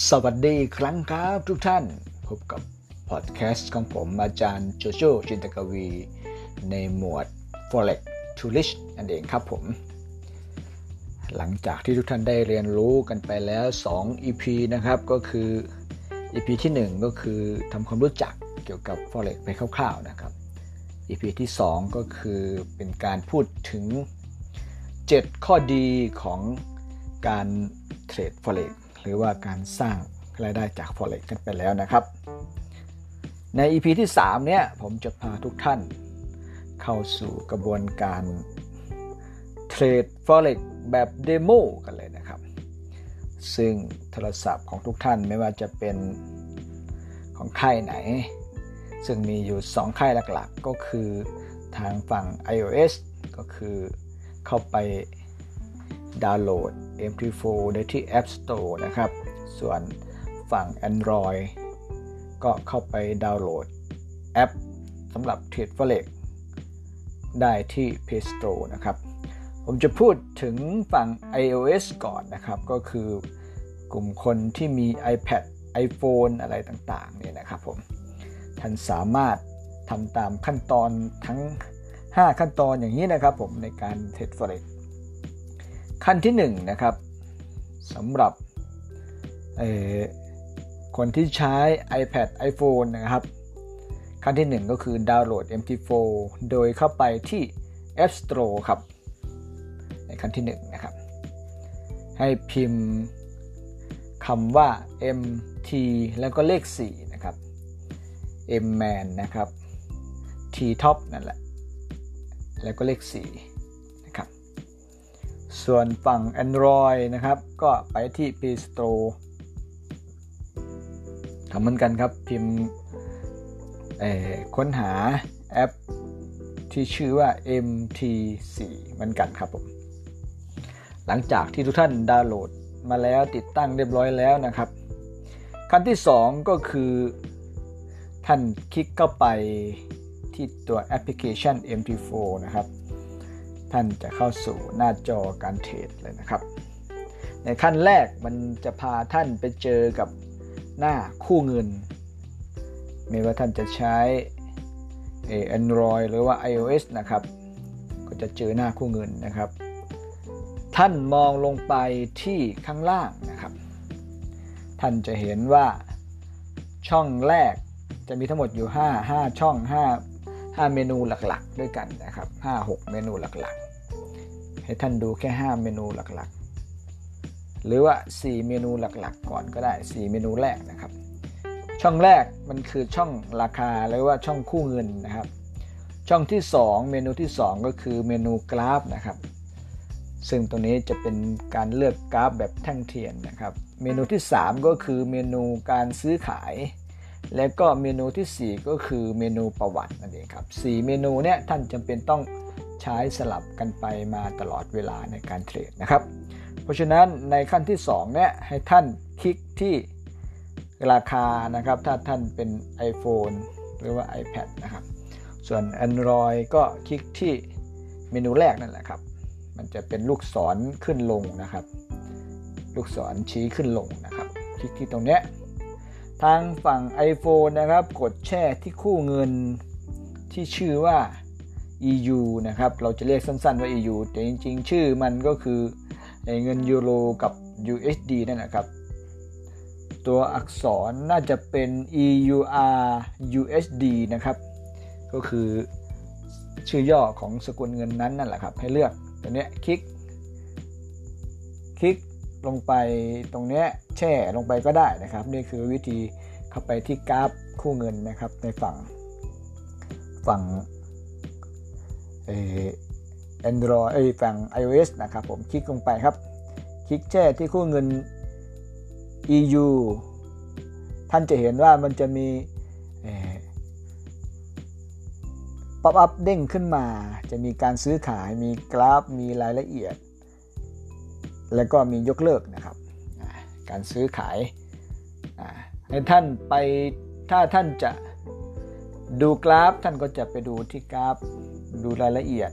สวัสดีครั้งครับทุกท่าน พบกับพอดแคสต์ของผมอาจารย์โจโจจินตกวี ในหมวด Forex to Rich นั่นเองครับผม หลังจากที่ทุกท่านได้เรียนรู้กันไปแล้ว 2 EP นะครับ ก็คือ EP ที่ 1 ก็คือทำความรู้จักเกี่ยวกับ Forex ไปคร่าวๆนะครับ EP ที่ 2 ก็คือเป็นการพูดถึง 7 ข้อดีของการเทรด Forex หรือว่าการสร้างรายได้จาก Forex กันไปแล้วนะครับ ใน EP ที่ 3 เนี่ย ผมจะพาทุกท่านเข้าสู่กระบวนการเทรด Forex แบบเดโมกันเลยนะครับ ซึ่งโทรศัพท์ของทุกท่านไม่ว่าจะเป็นของค่ายไหน ซึ่งมีอยู่ 2 ค่ายหลักๆ ก็คือทางฝั่ง iOS ก็คือเข้าไป ดาวน์โหลด MP4 ได้ที่ App Store นะครับ ส่วนฝั่ง Android ก็เข้าไปดาวน์โหลดแอปสำหรับ Trade Forex ได้ที่ Play Store นะครับ ผมจะพูดถึงฝั่ง iOS ก่อนนะครับ ก็คือกลุ่มคนที่มี iPad iPhone อะไรต่างๆเนี่ยนะครับผม ท่านสามารถทำตามขั้นตอนทั้ง 5 ขั้นตอนอย่างนี้นะครับผมในการเทรด Forex ขั้นที่1นนะครับสำหรับคนที่ใช้ iPad iPhone นะครับ ขั้นที่ 1 ก็คือดาวน์โหลด MT4 โดยเข้าไปที่ App Store ครับ ในขั้นที่ 1 นะครับ ให้พิมพ์คำว่า MT แล้วก็เลข 4 นะครับ M man นะครับ T top นั่นแหละ แล้วก็เลข 4 ส่วนฝั่ง Android นะครับ ก็ไปที่ Play Store ทำเหมือนกันครับ พิมพ์ค้นหาแอปที่ชื่อว่า MT4 เหมือนกันครับผม หลังจากที่ทุกท่านดาวน์โหลดมาแล้วติดตั้งเรียบร้อยแล้วนะครับ ขั้นที่ 2 ก็คือท่านคลิกเข้าไปที่ตัวแอปพลิเคชัน MT4 นะครับ ท่านจะเข้าสู่หน้าจอการเทรดเลยนะครับ ในขั้นแรกมันจะพาท่านไปเจอกับหน้าคู่เงิน ไม่ว่าท่านจะใช้ Android หรือว่า iOS นะครับ ก็จะเจอหน้าคู่เงินนะครับ ท่านมองลงไปที่ข้างล่างนะครับ ท่านจะเห็นว่าช่องแรกจะมีทั้งหมดอยู่ 5 5 ช่อง 5 5 เมนูหลักๆ ด้วยกันนะครับ 5-6 เมนูหลักๆ ให้ท่านดูแค่ 5 เมนูหลักๆ หรือว่า 4 เมนูหลักๆ ก่อนก็ได้ 4 เมนูแรกนะครับ ช่องแรกมันคือช่องราคาหรือว่าช่องคู่เงินนะครับ ช่องที่ 2 เมนูที่ 2 ก็คือเมนูกราฟนะครับ ซึ่งตรงนี้จะเป็นการเลือกกราฟแบบแท่งเทียนนะครับ เมนูที่ 3 ก็คือเมนูการซื้อขาย และก็เมนูที่ 4 ก็คือเมนูประวัตินั่นเองครับ4เมนูเนี้ยท่านจำเป็นต้องใช้สลับกันไปมาตลอดเวลาในการเทรดนะครับ เพราะฉะนั้นในขั้นที่2เนี่ยให้ท่านคลิกที่ราคานะครับ ถ้าท่านเป็น iPhone หรือว่า iPad นะครับ ส่วน Android ก็คลิกที่เมนูแรกนั่นแหละครับ มันจะเป็นลูกศรขึ้นลงนะครับ ลูกศรชี้ขึ้นลงนะครับ คลิกที่ตรงเนี้ย ทางฝั่ง iPhone นะครับ กดแช่ที่คู่เงินที่ชื่อว่า EU นะครับ เราจะเรียกสั้นๆว่า EU แต่จริงๆ ชื่อมันก็คือเงินยูโรกับ USD นั่นนะครับ ตัวอักษรน่าจะเป็น EUR USD นะครับ ก็คือชื่อย่อของสกุลเงินนั้นนั่นแหละครับ ให้เลือกตัวนี้คลิก คลิก ลงไปตรงนี้แช่ลงไปก็ได้นะครับ นี่คือวิธีเข้าไปที่กราฟคู่เงินนะครับในฝั่งฝั่งเอ Android เอ้ฝั่ง iOS นะครับผมคลิกลงไปครับ คลิกแช่ที่คู่เงิน EU ท่านจะเห็นว่ามันจะมี pop-up เด้งขึ้นมา จะมีการซื้อขายมีกราฟมีรายละเอียด แล้วก็มียกเลิกนะครับ การซื้อขายให้ท่านไปถ้าท่านจะดูกราฟ ท่านก็จะไปดูที่กราฟดูรายละเอียด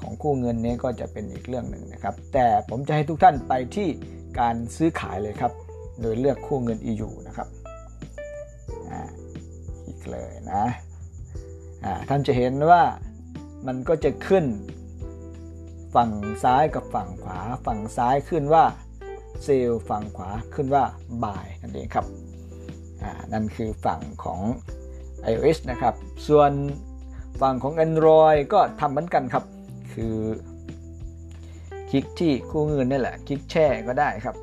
ของคู่เงินนี้ก็จะเป็นอีกเรื่องหนึ่งนะครับ แต่ผมจะให้ทุกท่านไปที่การซื้อขายเลยครับ โดยเลือกคู่เงิน EU นะครับอีกเลยนะท่านจะเห็นว่ามันก็จะขึ้น ฝั่งซ้ายกับฝั่งขวา ฝั่งซ้ายขึ้นว่าเซลล์ฝั่งขวาขึ้นว่าบายนั่นเองครับนั่นคือฝั่งของ iOS นะครับ ส่วนฝั่งของ Android ก็ทำเหมือนกันครับ คือคลิกที่คู่เงินนี่แหละ คลิกแช่ก็ได้ครับ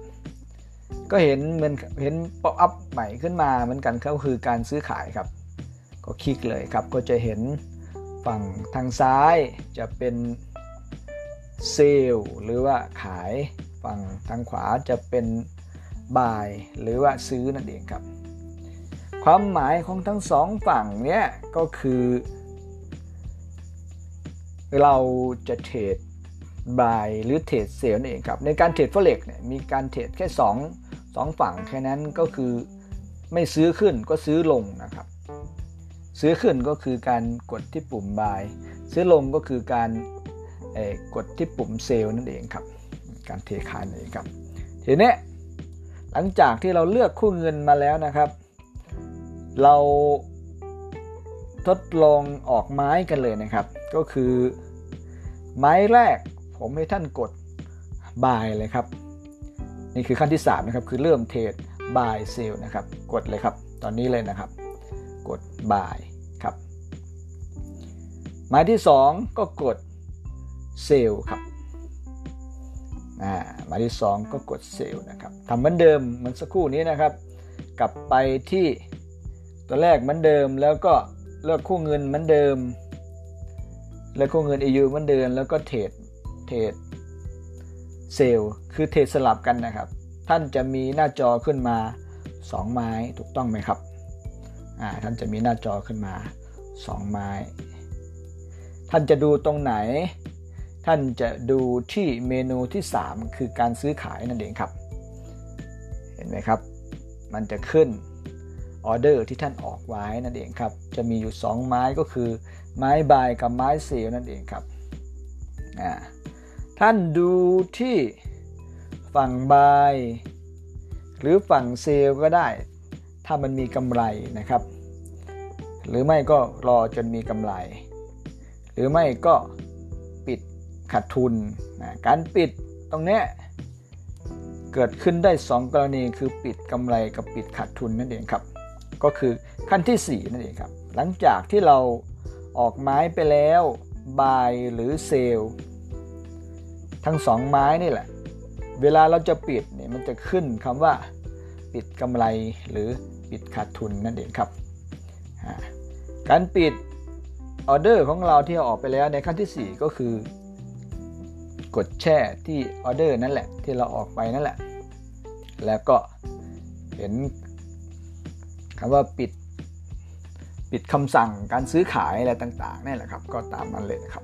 ก็เห็นเหมือนเห็นป๊อปอัพใหม่ขึ้นมาเหมือนกันก็คือการซื้อขายครับ ก็คลิกเลยครับ ก็จะเห็นฝั่งทางซ้ายจะเป็น เซลหรือว่าขายฝั่งทางขวาจะเป็นบายหรือว่าซื้อนั่นเองครับ ความหมายของทั้งสองฝั่งเนี้ยก็คือ เราจะเทรดบายหรือเทรดเซลนั่นเองครับ ในการเทรดฟอเร็กเนี่ยมีการเทรดแค่2 2ฝั่งแค่นั้นก็คือไม่ซื้อขึ้นก็ซื้อลงนะครับ ซื้อขึ้นก็คือการกดที่ปุ่มบายซื้อลงก็คือการ กดที่ปุ่มเซลล์นั่นเองครับ การเทขายนั่นเองครับ ทีนี้หลังจากที่เราเลือกคู่เงินมาแล้วนะครับ เราทดลองออกไม้กันเลยนะครับ ก็คือไม้แรกผมให้ท่านกดบายเลยครับ นี่คือขั้นที่ 3 นะครับ คือเริ่มเทรดบายเซลนะครับ กดเลยครับ ตอนนี้เลยนะครับ กดบายครับ ไม้ที่ 2 ก็กด เซลครับอ่าหมายที่ 2 ก็กดเซลนะครับทำเหมือนเดิมเหมือนสักครู่นี้นะครับ กลับไปที่ตัวแรกเหมือนเดิม แล้วก็เลือกคู่เงินเหมือนเดิมแล้วคู่เงิน EU เหมือนเดิมแล้วก็เทรดเทรดเซลคือเทรดสลับกันนะครับ ท่านจะมีหน้าจอขึ้นมา 2 ไม้ถูกต้องไหมครับอ่าท่านจะมีหน้าจอขึ้นมา 2 ไม้ ท่านจะดูตรงไหน ท่านจะดูที่เมนูที่ 3 คือการซื้อขายนั่นเองครับ เห็นไหมครับ มันจะขึ้นออเดอร์ที่ท่านออกไว้นั่นเองครับ จะมีอยู่ 2 ไม้ก็คือ ไม้บายกับไม้เซลนั่นเองครับ ท่านดูที่ฝั่งบายหรือฝั่งเซลก็ได้ ถ้ามันมีกำไรนะครับ หรือไม่ก็รอจนมีกำไร หรือไม่ก็ ขาดทุนนะการปิดตรงนี้เกิดขึ้นได้ 2 กรณีคือปิดกำไรกับปิดขาดทุนนั่นเองครับ ก็คือขั้นที่ 4 นั่นเองครับ หลังจากที่เราออกไม้ไปแล้วบายหรือเซลทั้ง 2 ไม้นี่แหละ เวลาเราจะปิดเนี่ยมันจะขึ้นคำว่า ปิดกำไรหรือปิดขาดทุนนั่นเองครับ การปิดออเดอร์ของเราที่ออกไปแล้วในขั้นที่ 4 ก็คือ กดแช่ที่ออเดอร์นั่นแหละที่เราออกไปนั่นแหละ แล้วก็เห็นคำว่าปิดปิดคำสั่งการซื้อขายอะไรต่างๆนี่แหละครับ ก็ตามนั้นเลยครับ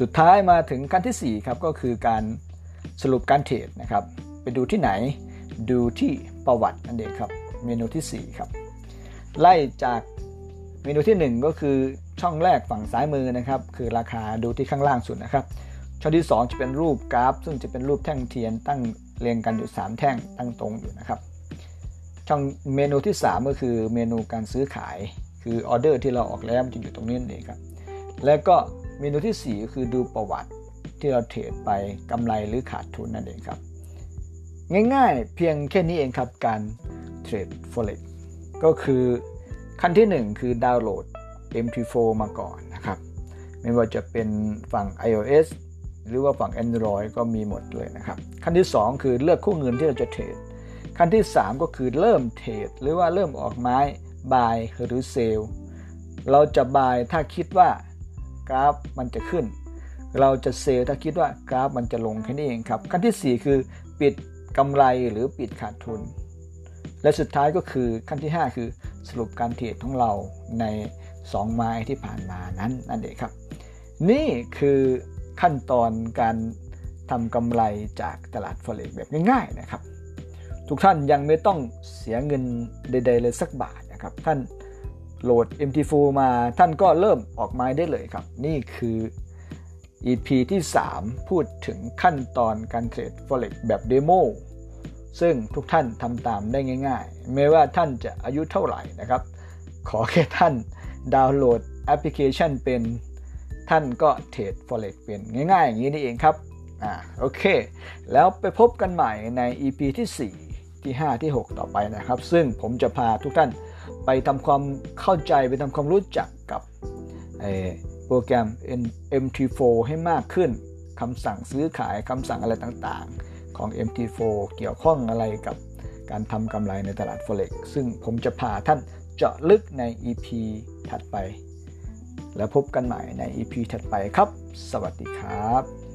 สุดท้ายมาถึงขั้นที่ 4 ครับก็คือการสรุปการเทรดนะครับ ไปดูที่ไหนดูที่ประวัตินั่นเองครับ เมนูที่ 4 ครับ ไล่จากเมนูที่ 1 ก็คือ ช่องแรกฝั่งซ้ายมือนะครับ คือราคาดูที่ข้างล่างสุดนะครับ ช่องที่ 2 จะเป็นรูปกราฟ ซึ่งจะเป็นรูปแท่งเทียนตั้งเรียงกันอยู่ 3 แท่งตั้งตรงอยู่นะครับ ช่องเมนูที่ 3 ก็คือเมนูการซื้อขาย คือออเดอร์ที่เราออกแล้วมันจะอยู่ตรงนี้นั่นเองครับ แล้วก็เมนูที่ 4 ก็คือดูประวัติที่เราเทรดไปกำไรหรือขาดทุนนั่นเองครับ ง่ายๆ เพียงแค่นี้เองครับการเทรด forex ก็คือขั้นที่ 1 คือดาวน์โหลด MP4 มาก่อนนะครับ ไม่ว่าจะเป็นฝั่ง iOS หรือว่าฝั่ง Android ก็มีหมดเลยนะครับ ขั้นที่ 2 คือเลือกคู่เงินที่เราจะเทรดขั้นที่ 3 ก็คือเริ่มเทรดหรือว่าเริ่มออกไม้บายหรือเซลเราจะบายถ้าคิดว่ากราฟมันจะขึ้น เราจะเซลถ้าคิดว่ากราฟมันจะลงแค่นี้เองครับ ขั้นที่ 4 คือปิดกำไรหรือปิดขาดทุน และสุดท้ายก็คือขั้นที่ 5 คือสรุปการเทรดของเราใน 2 ไม้ที่ผ่านมานั้นนั่นเองครับ นี่คือขั้นตอนการทำกำไรจากตลาดฟอเร็กแบบง่ายๆนะครับ ทุกท่านยังไม่ต้องเสียเงินใด ๆ เลยสักบาทนะครับ ท่านโหลด MT4 มาท่านก็เริ่มออกไม้ได้เลยครับ นี่คือ EP ที่ 3 พูดถึงขั้นตอนการเทรด Forex แบบเดโมซึ่งทุกท่านทำตามได้ง่าย ๆ ไม่ว่าท่านจะอายุเท่าไหร่นะครับ ขอแค่ท่าน ดาวน์โหลดแอปพลิเคชันเป็นท่านก็เทรด Forex เป็นง่ายๆ อย่างนี้นี่เองครับอ่าโอเค แล้วไปพบกันใหม่ใน EP ที่ 4 ที่ 5 ที่ 6 ต่อไปนะครับ ซึ่งผมจะพาทุกท่านไปทำความเข้าใจไปทำความรู้จักกับโปรแกรม MT4 ให้มากขึ้นคำสั่งซื้อขายคำสั่งอะไรต่างๆ ของ MT4 เกี่ยวข้องอะไรกับการทำกำไรในตลาด Forex ซึ่งผมจะพาท่าน เจาะลึกใน EP ถัดไป แล้วพบกันใหม่ใน EP ถัดไปครับ สวัสดีครับ